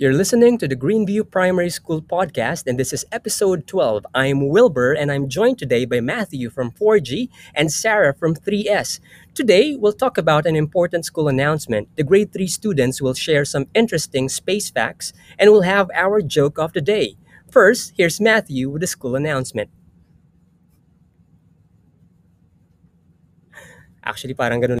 You're listening to the Greenview Primary School podcast, and this is episode 12. I'm Wilbur, and I'm joined today by Matthew from 4G and Sarah from 3S. Today, we'll talk about an important school announcement. The grade 3 students will share some interesting space facts, and we'll have our joke of the day. First, here's Matthew with the school announcement. Actually, parang ganun